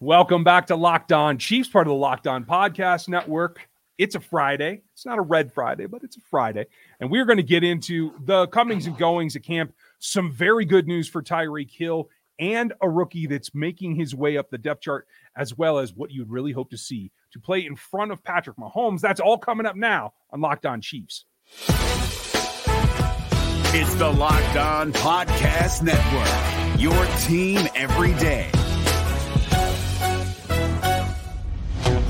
Welcome back to Locked On Chiefs, part of the Locked On Podcast Network. It's a Friday. It's not a red Friday, but it's a Friday. And we're going to get into the comings and goings at camp. Some very good news for Tyreek Hill and a rookie that's making his way up the depth chart, as well as what you'd really hope to see to play in front of Patrick Mahomes. That's all coming up now on Locked On Chiefs. It's the Locked On Podcast Network, your team every day.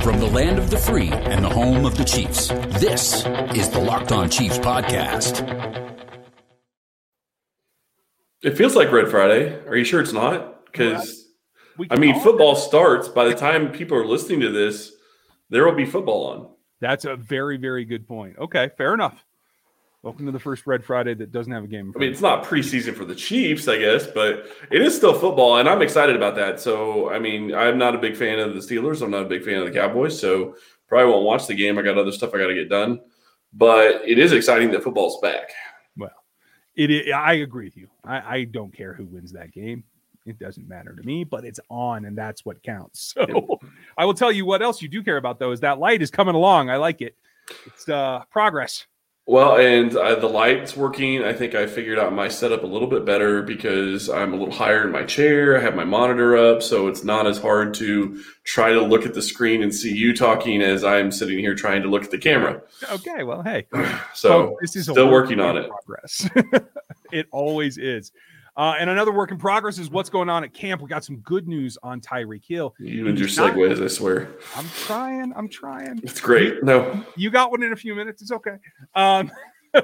From the land of the free and the home of the Chiefs, this is the Locked On Chiefs podcast. It feels like Red Friday. Are you sure it's not? Because We I can mean, call it football starts by the time people are listening to this. There will be football on. That's a very, very good point. Okay, fair enough. Welcome to the first Red Friday that doesn't have a game. I mean, it's not preseason for the Chiefs, I guess, but it is still football, and I'm excited about that. So, I mean, I'm not a big fan of the Steelers. I'm not a big fan of the Cowboys, so probably won't watch the game. I got other stuff I got to get done, but it is exciting that football's back. well, it. i- I agree with you. I, I don't care who wins that game. It doesn't matter to me, but it's on, and that's what counts. So, I will tell you what else you do care about, though, is that light is coming along. I like it. It's uh, progress. Well, and uh, the light's working. I think I figured out my setup a little bit better because I'm a little higher in my chair. I have my monitor up, so it's not as hard to try to look at the screen and see you talking as I'm sitting here trying to look at the camera. Okay, well, hey, So Folks, this is still working on it. Progress. it always is. Uh, and another work in progress is what's going on at camp. We got some good news on Tyreek Hill. You and your segues, I swear. I'm trying. I'm trying. It's great. No, You got one in a few minutes. It's okay. Um,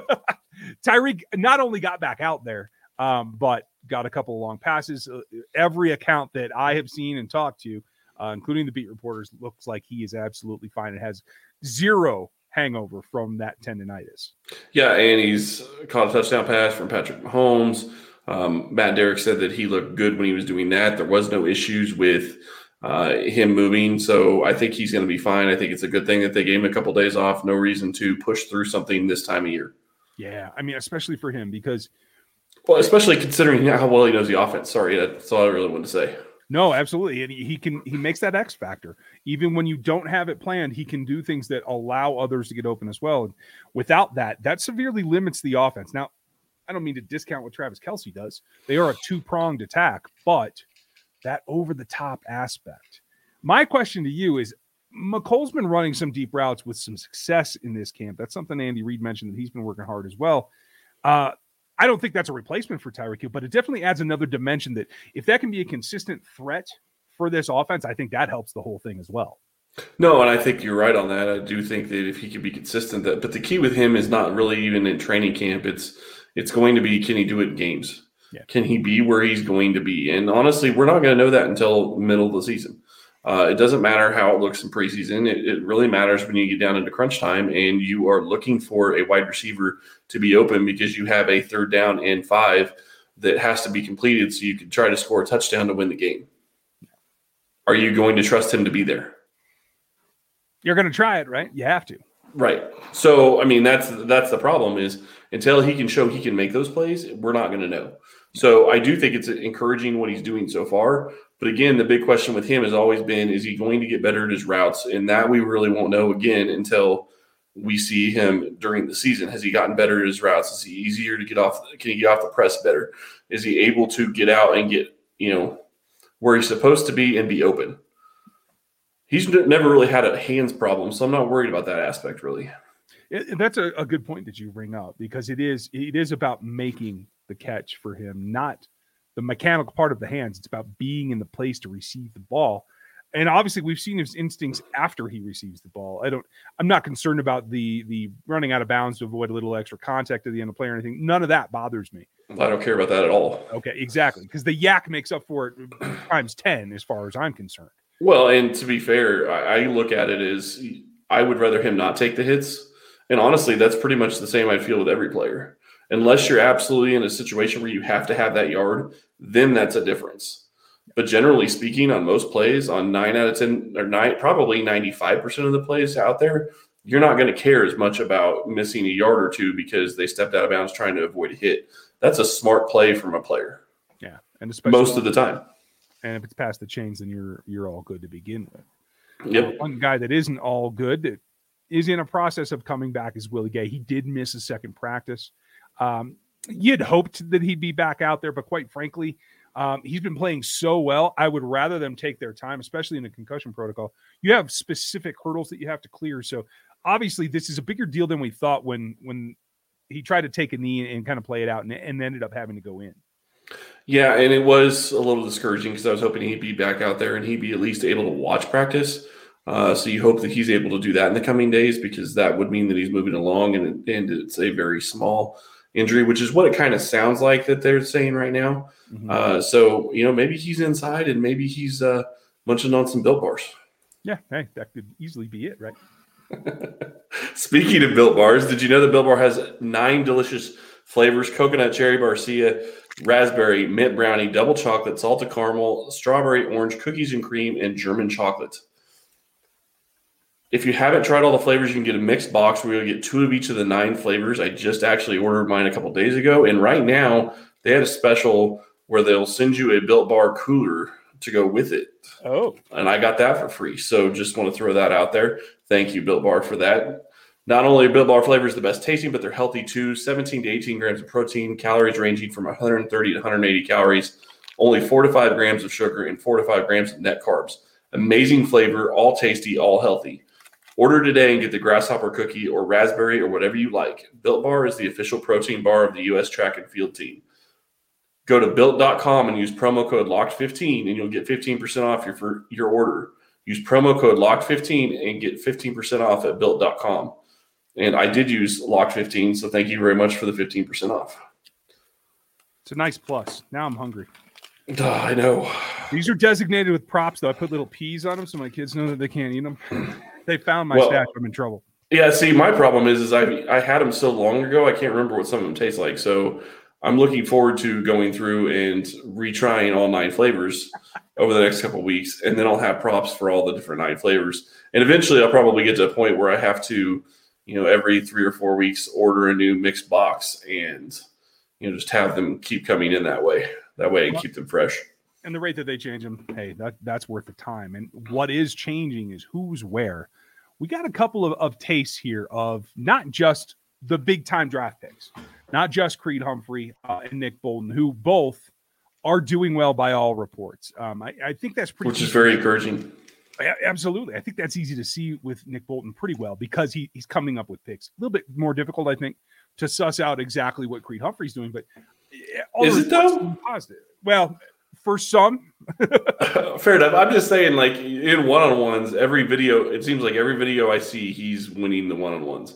Tyreek not only got back out there, um, but got a couple of long passes. Uh, every account that I have seen and talked to, uh, including the beat reporters, looks like he is absolutely fine and has zero hangover from that tendonitis. yeah, and he's caught a touchdown pass from Patrick Mahomes. Um, Matt Derrick said that he looked good when he was doing that. There was no issues with uh, him moving, so I think he's going to be fine. I think it's a good thing that they gave him a couple days off. No reason to push through something this time of year. Yeah, I mean, especially for him because Well, especially considering how well he knows the offense. Sorry, that's all I really wanted to say. no, absolutely, and he, he can he makes that X factor. Even when you don't have it planned, he can do things that allow others to get open as well. And without that, that severely limits the offense. Now, I don't mean to discount what Travis Kelce does. They are a two pronged attack, but that over the top aspect. My question to you is. Mecole's been running some deep routes with some success in this camp. That's something Andy Reid mentioned that he's been working hard as well. Uh, I don't think that's a replacement for Tyreek Hill, but it definitely adds another dimension that if that can be a consistent threat for this offense, I think that helps the whole thing as well. No, and I think you're right on that. I do think that if he can be consistent, that but the key with him is not really even in training camp. It's it's going to be can he do it in games? Yeah. Can he be where he's going to be? And honestly, we're not going to know that until middle of the season. Uh, it doesn't matter how it looks in preseason. It, it really matters when you get down into crunch time and you are looking for a wide receiver to be open because you have a third down and five that has to be completed so you can try to score a touchdown to win the game. Are you going to trust him to be there? You're going to try it, right? You have to. Right. So I mean that's that's the problem is until he can show he can make those plays, we're not going to know. So I do think it's encouraging what he's doing so far. But again, the big question with him has always been: Is he going to get better at his routes? And that we really won't know again until we see him during the season. Has he gotten better at his routes? Is he easier to get off? Can he get off the press better? Is he able to get out and get you know where he's supposed to be and be open? He's never really had a hands problem, so I'm not worried about that aspect really. It, that's a, a good point that you bring up because it is it is about making the catch for him, not the mechanical part of the hands. It's about being in the place to receive the ball. And obviously, we've seen his instincts after he receives the ball. I don't. I'm not concerned about the the running out of bounds to avoid a little extra contact at the end of play or anything. None of that bothers me. I don't care about that at all. Okay, exactly, because the YAC makes up for it times ten, as far as I'm concerned. Well, and to be fair, I, I look at it as I would rather him not take the hits. And honestly, that's pretty much the same I feel with every player. Unless you're absolutely in a situation where you have to have that yard, then that's a difference. But generally speaking, on most plays, on nine out of 10, or nine, probably 95% of the plays out there, you're not going to care as much about missing a yard or two because they stepped out of bounds trying to avoid a hit. That's a smart play from a player Yeah, and especially most of the time. And if it's past the chains, then you're you're all good to begin with. Yep. One guy that isn't all good that is in a process of coming back is Willie Gay. He did miss a second practice. Um, you'd hoped that he'd be back out there, but quite frankly, um, he's been playing so well. I would rather them take their time, especially in a concussion protocol. You have specific hurdles that you have to clear. So obviously, this is a bigger deal than we thought when when he tried to take a knee and kind of play it out and, and ended up having to go in. Yeah, and it was a little discouraging because I was hoping he'd be back out there and he'd be at least able to watch practice. Uh, so you hope that he's able to do that in the coming days because that would mean that he's moving along and, and it's a very small injury, which is what it kind of sounds like that they're saying right now. Mm-hmm. Uh, so you know maybe he's inside and maybe he's uh, munching on some built bars. Yeah, hey, that could easily be it, right? Speaking of built bars, did you know that Built Bar has nine delicious flavors: coconut, cherry barcia, raspberry, mint brownie, double chocolate, salted caramel, strawberry, orange, cookies and cream, and German chocolate. If you haven't tried all the flavors, you can get a mixed box where you'll get two of each of the nine flavors. I just actually ordered mine a couple days ago, and right now they had a special where they'll send you a Built Bar cooler to go with it Oh, and I got that for free. So just want to throw that out there. Thank you, Built Bar, for that. Not only are Built Bar flavors the best tasting, but they're healthy too. 17 to 18 grams of protein, calories ranging from 130 to 180 calories, only four to five grams of sugar, and four to five grams of net carbs. Amazing flavor, all tasty, all healthy. Order today and get the grasshopper cookie or raspberry or whatever you like. Built Bar is the official protein bar of the U.S. track and field team. Go to built.com and use promo code LOCKED15 and you'll get 15% off your your order. Use promo code LOCKED15 and get 15% off at built.com. And I did use Lock 15, so thank you very much for the 15% off. it's a nice plus. Now I'm hungry. I know. These are designated with props, though. I put little peas on them so my kids know that they can't eat them. They found my Well- stash. I'm in trouble. Yeah, see, my problem is, is I I had them so long ago, I can't remember what some of them taste like. So I'm looking forward to going through and retrying all nine flavors over the next couple of weeks, and then I'll have props for all the different nine flavors. And eventually, I'll probably get to a point where I have to, you know, every three or four weeks order a new mixed box, and you know, just have them keep coming in that way. That way, and keep them fresh. And the rate that they change them, hey, that, that's worth the time. And what is changing is who's where. We got a couple of, of tastes here of not just the big time draft picks, not just Creed Humphrey uh, and Nick Bolton, who both are doing well by all reports. Um, I, I think that's pretty Which is very encouraging. Absolutely. I think that's easy to see with Nick Bolton pretty well because he, he's coming up with picks. A little bit more difficult, I think, to suss out exactly what Creed Humphrey's doing. But all Is it, though? Positive. Well, for some, Fair enough. I'm just saying, like in one on ones, every video, it seems like every video I see, he's winning the one on ones.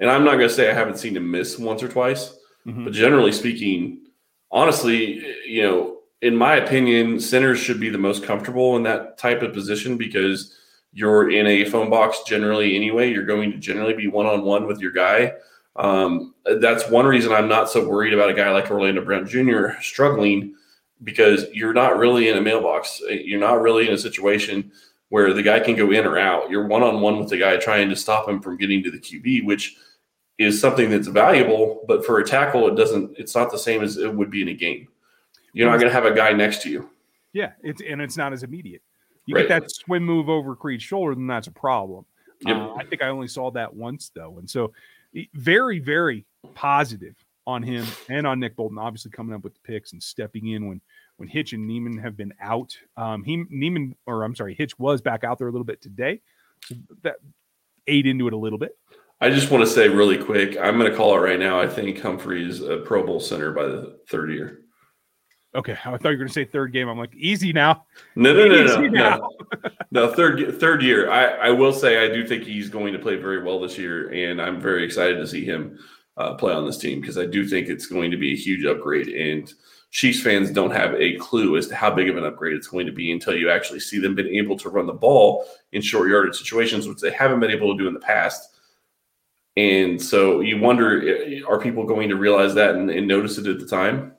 And I'm not going to say I haven't seen him miss once or twice, Mhm. but generally speaking, honestly, you know, in my opinion, centers should be the most comfortable in that type of position because you're in a phone box generally anyway. You're going to generally be one on one with your guy. Um, that's one reason I'm not so worried about a guy like Orlando Brown Jr. struggling because you're not really in a mailbox. You're not really in a situation where the guy can go in or out. You're one on one with the guy trying to stop him from getting to the QB, which is something that's valuable. But for a tackle, it doesn't. It's not the same as it would be in a game. You're not going to have a guy next to you. yeah, it's and it's not as immediate. You Right. get that swim move over Creed's shoulder, then that's a problem. Yep. Uh, I think I only saw that once though, and so very, very positive on him and on Nick Bolton. Obviously, coming up with the picks and stepping in when when Hitch and Niemann have been out. Um, he Niemann, or I'm sorry, Hitch was back out there a little bit today, so that ate into it a little bit. I just want to say really quick. I'm going to call it right now. I think Humphrey is a Pro Bowl center by the third year. Okay, I thought you were going to say third game. I'm like, easy now. No, no, no, no, Easy no. now. No, third third year. I, I will say I do think he's going to play very well this year, and I'm very excited to see him uh, play on this team because I do think it's going to be a huge upgrade. And Chiefs fans don't have a clue as to how big of an upgrade it's going to be until you actually see them been able to run the ball in short yardage situations, which they haven't been able to do in the past. And so you wonder, eh, are people going to realize that and, and notice it at the time?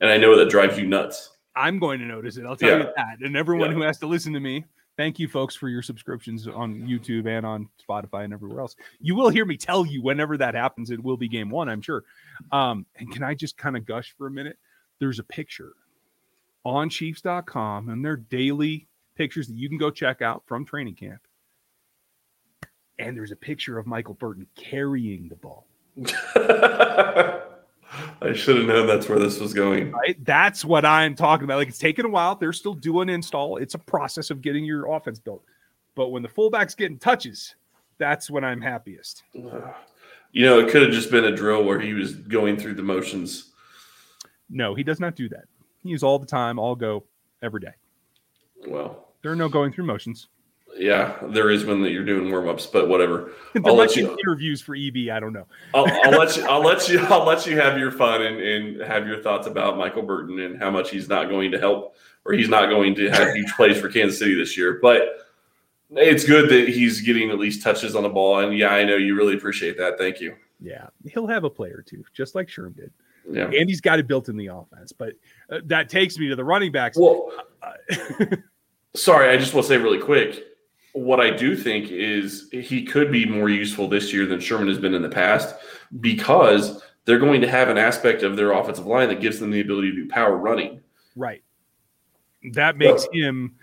And I know that drives you nuts. I'm going to notice it. I'll tell you that. And everyone Yeah. who has to listen to me, thank you, folks, for your subscriptions on YouTube and on Spotify and everywhere else. You will hear me tell you whenever that happens. It will be game one, I'm sure. Um, and can I just kind of gush for a minute? There's a picture on Chiefs.com and their daily pictures that you can go check out from training camp. And there's a picture of Michael Burton carrying the ball. I should have known that's where this was going. Right? That's what I'm talking about. Like it's taken a while. They're still doing install. It's a process of getting your offense built. But when the fullback's getting touches, that's when I'm happiest. You know, it could have just been a drill where he was going through the motions. No, he does not do that. He He's all the time, all go every day. Well, There are no going through motions. Yeah, there is when that you're doing warm ups, but whatever. There I'll might let be you. interviews for EB. I don't know. I'll, I'll let you. I'll let you. I'll let you have your fun and, and have your thoughts about Michael Burton and how much he's not going to help or he's not going to have huge plays for Kansas City this year. But it's good that he's getting at least touches on the ball. And yeah, I know you really appreciate that. Thank you. Yeah, he'll have a play or two, just like Sherm did. Yeah. And he's got it built in the offense. But uh, that takes me to the running backs. Well, Uh, sorry, I just want to say really quick. What I do think is he could be more useful this year than Sherman has been in the past because they're going to have an aspect of their offensive line that gives them the ability to do power running. right. That makes him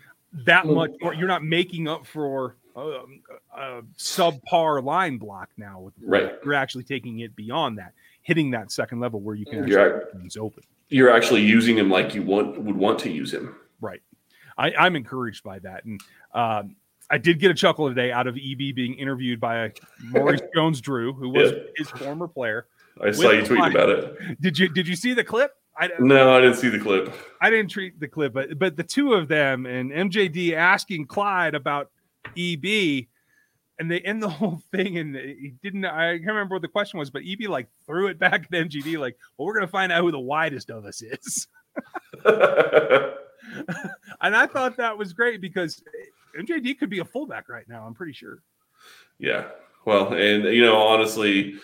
that Well- much more. You're not making up for um, a subpar line block now. With Right. You're actually taking it beyond that, hitting that second level where you can actually You're things open. You're actually using him like you want would want to use him. Right. I, I'm encouraged by that. And um, I did get a chuckle today out of EB being interviewed by Maurice Jones Drew, who was Yeah. his former player. I saw you tweet about it. Did you did you see the clip? I, No, I didn't see the clip. I didn't treat the clip, but but the two of them and MJD asking Clyde about EB, and they end the whole thing, and he didn't. I can't remember what the question was, but EB like threw it back at MJD, like, "Well, we're gonna find out who the widest of us is." and I thought that was great because MJD could be a fullback right now. I'm pretty sure. yeah. Well, and you know, honestly,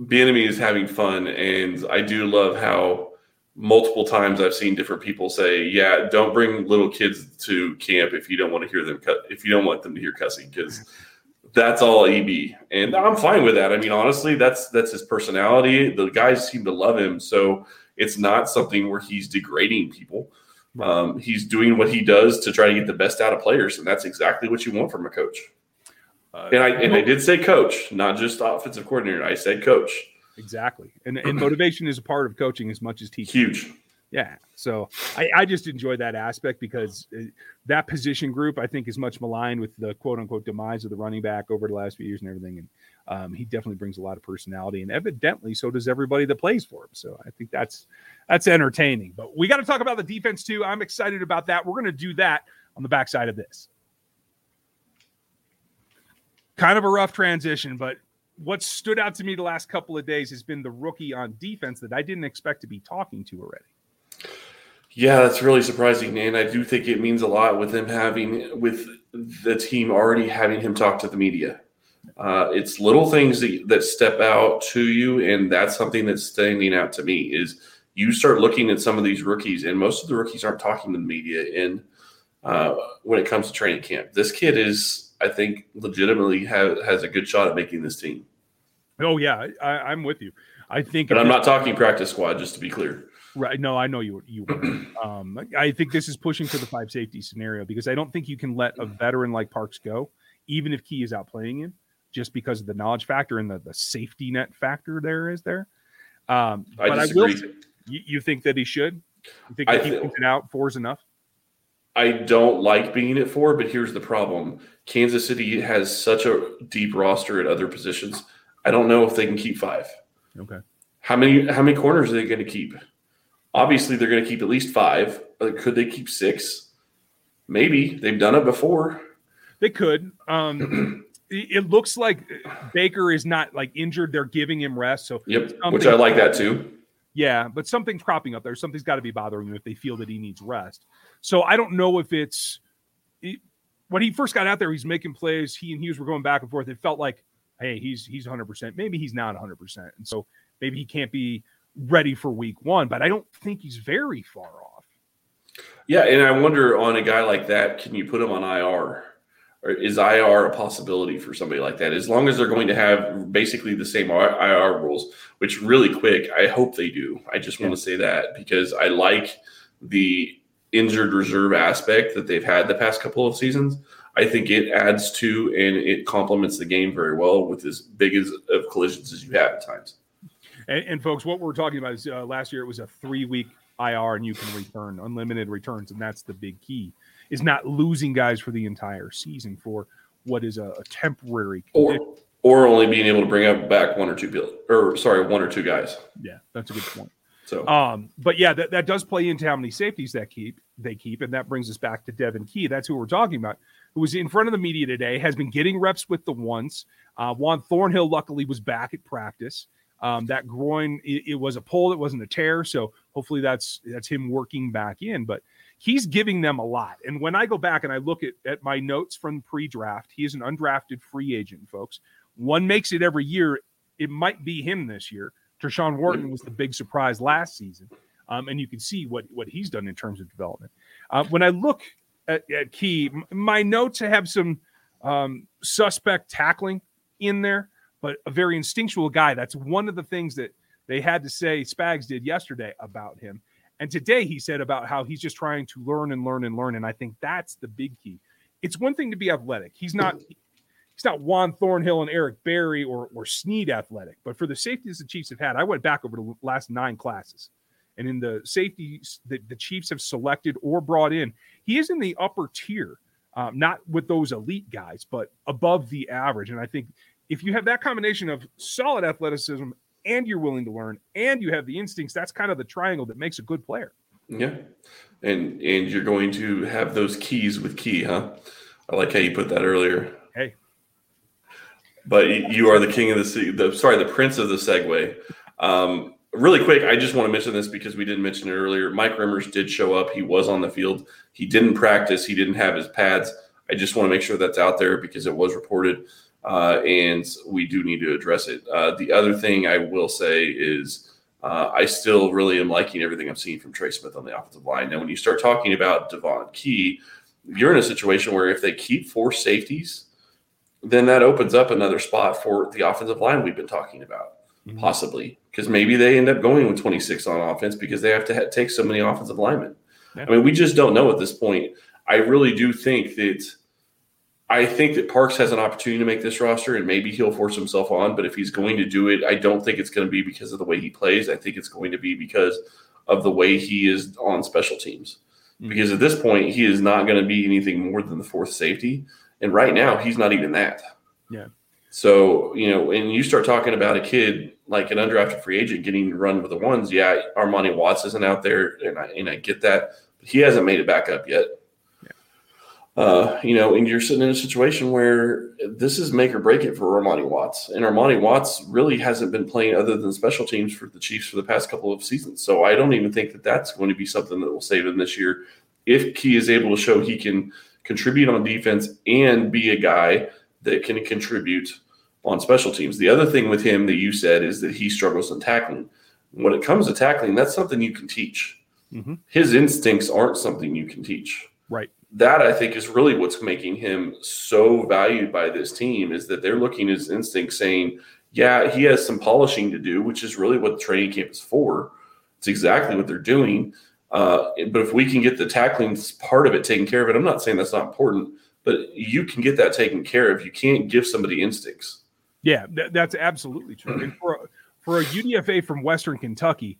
Bieniemy is having fun, and I do love how multiple times I've seen different people say, "Yeah, don't bring little kids to camp if you don't want to hear them cut. If you don't want them to hear cussing, because that's all EB." And I'm fine with that. I mean, honestly, that's that's his personality. The guys seem to love him, so it's not something where he's degrading people. Um, he's doing what he does to try to get the best out of players, and that's exactly what you want from a coach. Uh, And I and I did say coach, not just offensive coordinator. I said coach. exactly, and and motivation is a part of coaching as much as teaching. Huge. Yeah. So I, I just enjoy that aspect because uh, that position group I think is much maligned with the quote unquote demise of the running back over the last few years and everything. And um, he definitely brings a lot of personality, and evidently so does everybody that plays for him. So I think that's that's entertaining. But we got to talk about the defense too. I'm excited about that. We're going to do that on the backside of this. Kind of a rough transition, but what stood out to me the last couple of days has been the rookie on defense that I didn't expect to be talking to already. Yeah, that's really surprising, and I do think it means a lot with him having with the team already having him talk to the media. Uh, it's little things that, that step out to you, and that's something that's standing out to me. Is you start looking at some of these rookies, and most of the rookies aren't talking to the media. In uh, when it comes to training camp, this kid is, I think, legitimately have, has a good shot at making this team. Oh yeah, I, I'm with you. I think, And I'm not talking practice squad, just to be clear. right. No, I know you. You. were. um, I think this is pushing for the five safety scenario because I don't think you can let a veteran like Parks go, even if Key is outplaying him, just because of the knowledge factor and the, the safety net factor there is there. Um, I but I will. disagree. You, you think that he should? You think I he keeps it out four is enough? I don't like being at four, but here's the problem: Kansas City has such a deep roster at other positions. I don't know if they can keep five. Okay. How many? How many corners are they going to keep? Obviously, they're going to keep at least five. Could they keep six? Maybe they've done it before. They could. Um, it, looks like Baker is not like injured. They're giving him rest. So Yep, which I like that too. Yeah, but something's cropping up there. Something's got to be bothering him if they feel that he needs rest. So I don't know if it's it- when he first got out there, he's making plays. He and Hughes were going back and forth. It felt like, hey, he's he's 100. percent Maybe he's not 100, percent and so maybe he can't be ready for week one. But I don't think he's very far off. Yeah, and I wonder on a guy like that, can you put him on IR? Is IR a possibility for somebody like that? As long as they're going to have basically the same IR rules, which really quick, I hope they do. I just want to say that because I like the injured reserve aspect that they've had the past couple of seasons, I think it adds to and it complements the game very well with as big as of collisions as you have at times. And, and folks, what we're talking about is uh, last year it was a three week IR and you can return unlimited returns, and that's the big key is not losing guys for the entire season for what is a, a temporary or or only being able to bring up back one or two bill or sorry one or two guys. Yeah, that's a good point. So, um, but yeah, that, that does play into how many safeties that keep they keep, and that brings us back to Devon Key. That's who we're talking about. Who was in front of the media today? Has been getting reps with the ones. Uh, Juan Thornhill luckily was back at practice. Um, that groin, it, it, was a pull, it wasn't a tear, so hopefully that's that's him working back in. But he's giving them a lot. And when I go back and I look at, at my notes from pre-draft, he is an undrafted free agent, folks. One makes it every year. It might be him this year. Tershawn Wharton was the big surprise last season. Um, and you can see what, what he's done in terms of development. Uh, when I look at, at Key, my notes have some um, suspect tackling in there, but a very instinctual guy. That's one of the things that they had to say Spags did yesterday about him. And today he said about how he's just trying to learn and learn and learn. And I think that's the big key. It's one thing to be athletic. He's not he's not Juan Thornhill and Eric Berry or or Sneed athletic, but for the safeties the Chiefs have had, I went back over the last nine classes. And in the safeties that the Chiefs have selected or brought in, he is in the upper tier, um, not with those elite guys, but above the average. And I think if you have that combination of solid athleticism and you're willing to learn and you have the instincts, that's kind of the triangle that makes a good player. Yeah. And and you're going to have those keys with key, huh? I like how you put that earlier. Hey, but you are the king of the, the sorry, the prince of the segue. Um, really quick, I just want to mention this because we didn't mention it earlier. Mike Remmers did show up. He was on the field. He didn't practice. He didn't have his pads. I just want to make sure that's out there because it was reported, uh, and we do need to address it. Uh, the other thing I will say is uh, I still really am liking everything I'm seeing from Trey Smith on the offensive line. Now, when you start talking about Devon Key, you're in a situation where if they keep four safeties – then that opens up another spot for the offensive line we've been talking about, mm-hmm. possibly because maybe they end up going with 26 on offense because they have to ha- take so many offensive linemen. Yeah. I mean, we just don't know at this point. I really do think that I think that Parks has an opportunity to make this roster, and maybe he'll force himself on. But if he's going to do it, I don't think it's going to be because of the way he plays. I think it's going to be because of the way he is on special teams. Mm-hmm. Because at this point, he is not going to be anything more than the fourth safety. And right now, he's not even that. Yeah. So, you know, and you start talking about a kid like an undrafted free agent getting run with the ones, yeah, Armani Watts isn't out there, and I, and I get that, but he hasn't made it back up yet. Uh, you know, and you're sitting in a situation where this is make or break it for Armani Watts. And Armani Watts really hasn't been playing other than special teams for the Chiefs for the past couple of seasons. So I don't even think that that's going to be something that will save him this year. If he is able to show he can – contribute on defense and be a guy that can contribute on special teams. The other thing with him that you said is that he struggles in tackling. When it comes to tackling, that's something you can teach. Mm-hmm. His instincts aren't something you can teach. Right. That I think is really what's making him so valued by this team is that they're looking at his instincts saying, yeah, he has some polishing to do, which is really what the training camp is for. It's exactly what they're doing. Uh, but if we can get the tackling part of it taken care of it, I'm not saying that's not important, but you can get that taken care of. You can't give somebody instincts. Yeah, th- that's absolutely true. and for a, for a UDFA from Western Kentucky,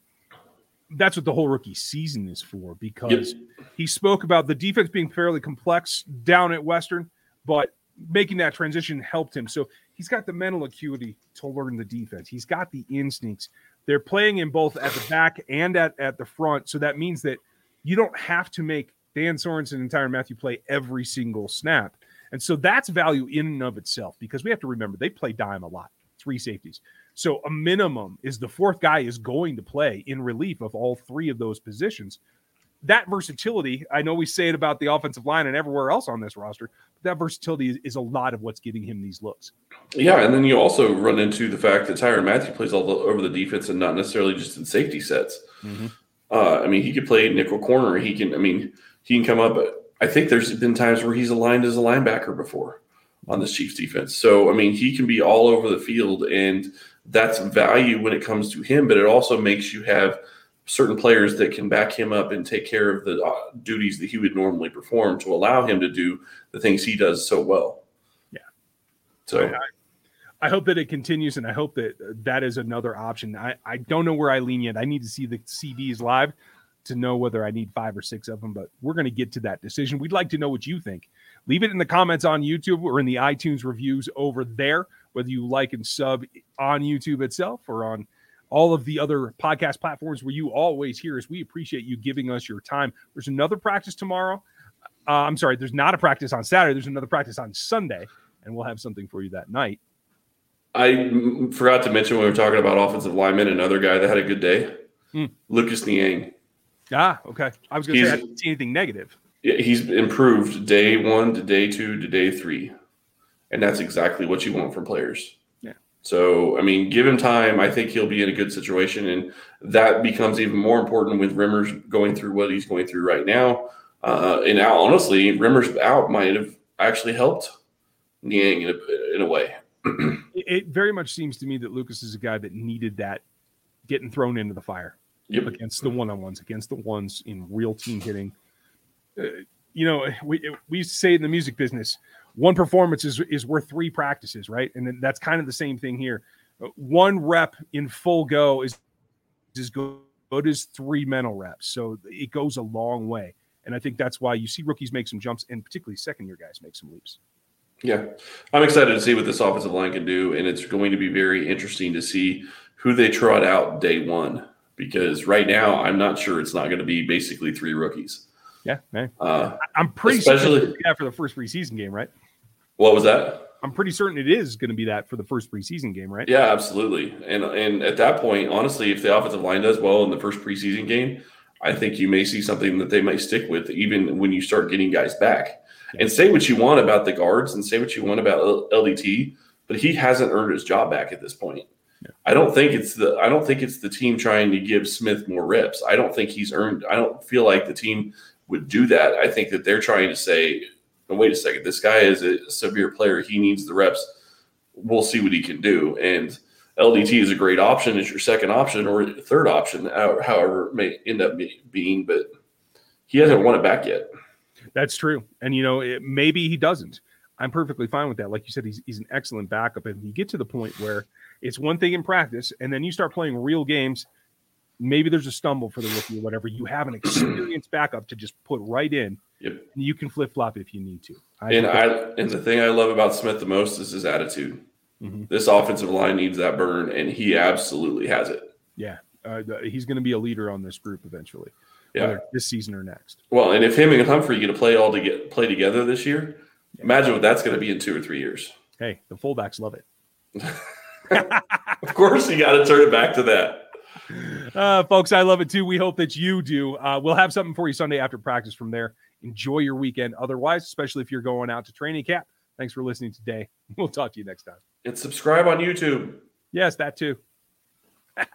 that's what the whole rookie season is for because yep. he spoke about the defense being fairly complex down at Western, but making that transition helped him. So he's got the mental acuity to learn the defense. He's got the instincts. They're playing in both at the back and at, at the front. So that means that you don't have to make Dan Sorensen and Tyrann Mathieu play every single snap. And so that's value in and of itself because we have to remember they play dime a lot, three safeties. So a minimum is the fourth guy is going to play in relief of all three of those positions that versatility, I know we say it about the offensive line and everywhere else on this roster, but that versatility is, is, a lot of what's giving him these looks. Yeah, and then you also run into the fact that Tyrann Mathieu plays all the, over the defense and not necessarily just in safety sets. Mm-hmm. Uh, I mean, he could play nickel corner. He can. I mean, he can come up. I think there's been times where he's aligned as a linebacker before on this Chiefs defense. So I mean, he can be all over the field, and that's value when it comes to him. But it also makes you have certain players that can back him up and take care of the uh, duties that he would normally perform to allow him to do the things he does so well. Yeah. So I hope that it continues, and I hope that that is another option. I, I don't know where I lean yet. I need to see the CDs live to know whether I need five or six of them, but we're going to get to that decision. We'd like to know what you think. Leave it in the comments on YouTube or in the iTunes reviews over there, whether you like and sub on YouTube itself or on all of the other podcast platforms where you always hear us. We appreciate you giving us your time. There's another practice tomorrow. Uh, I'm sorry, there's not a practice on Saturday. There's another practice on Sunday, and we'll have something for you that night. I forgot to mention when we were talking about offensive linemen, another guy that had a good day, Hmm. Lucas Niang. Ah, okay. I was going to say I didn't see anything negative. He's improved day one to day two to day three. And that's exactly what you want from players. Yeah. So, I mean, give him time. I think he'll be in a good situation. And that becomes even more important with Remmers going through what he's going through right now. Uh, and now, honestly, Remmers out might have actually helped Niang in a, in a way. It, it very much seems to me that Lucas is a guy that needed that getting thrown into the fire Yep. against the one on ones, against the ones in real team hitting. You know, we we say in the music business, one performance is is worth three practices, right? And that's kind of the same thing here. One rep in full go is as good as three mental reps, so it goes a long way. And I think that's why you see rookies make some jumps, and particularly second year guys make some leaps. Yeah, I'm excited to see what this offensive line can do, and it's going to be very interesting to see who they trot out day one. Because right now, I'm not sure it's not going to be basically three rookies. Yeah, man. Uh, I'm pretty certain Especially- gonna that for the first preseason game, right? what was that? I'm pretty certain it is going to be that for the first preseason game, right? Yeah, absolutely. And and at that point, honestly, if the offensive line does well in the first preseason game, I think you may see something that they might stick with, even when you start getting guys back. And say what you want about the guards, and say what you want about LDT, but he hasn't earned his job back at this point. I don't think it's the I don't think it's the team trying to give Smith more reps. I don't think he's earned. I don't feel like the team would do that. I think that they're trying to say, "Oh, "Wait a second, this guy is a severe player. He needs the reps. We'll see what he can do." And LDT is a great option as your second option or third option, however it may end up being. But he hasn't won it back yet. That's true. And you know, it, maybe he doesn't. I'm perfectly fine with that. Like you said, he's he's an excellent backup. And you get to the point where it's one thing in practice, and then you start playing real games, maybe there's a stumble for the rookie or whatever. You have an experienced backup to just put right in, Yep. and you can flip flop if you need to. I And I and the thing I love about Smith the most is his attitude. Mhm. This offensive line needs that burn, and he absolutely has it. yeah, uh, he's going to be a leader on this group eventually, Yeah. whether this season or next. Well, and if him and Humphrey get to play all to get play together this year, imagine what that's going to be in two or three years. Hey, the fullbacks love it. Of course, you got to turn it back to that. Uh, folks, I love it too. We hope that you do. Uh, we'll have something for you Sunday after practice from there. Enjoy your weekend otherwise, especially if you're going out to training camp. Thanks for listening today. We'll talk to you next time. And subscribe on YouTube. Yes, that too.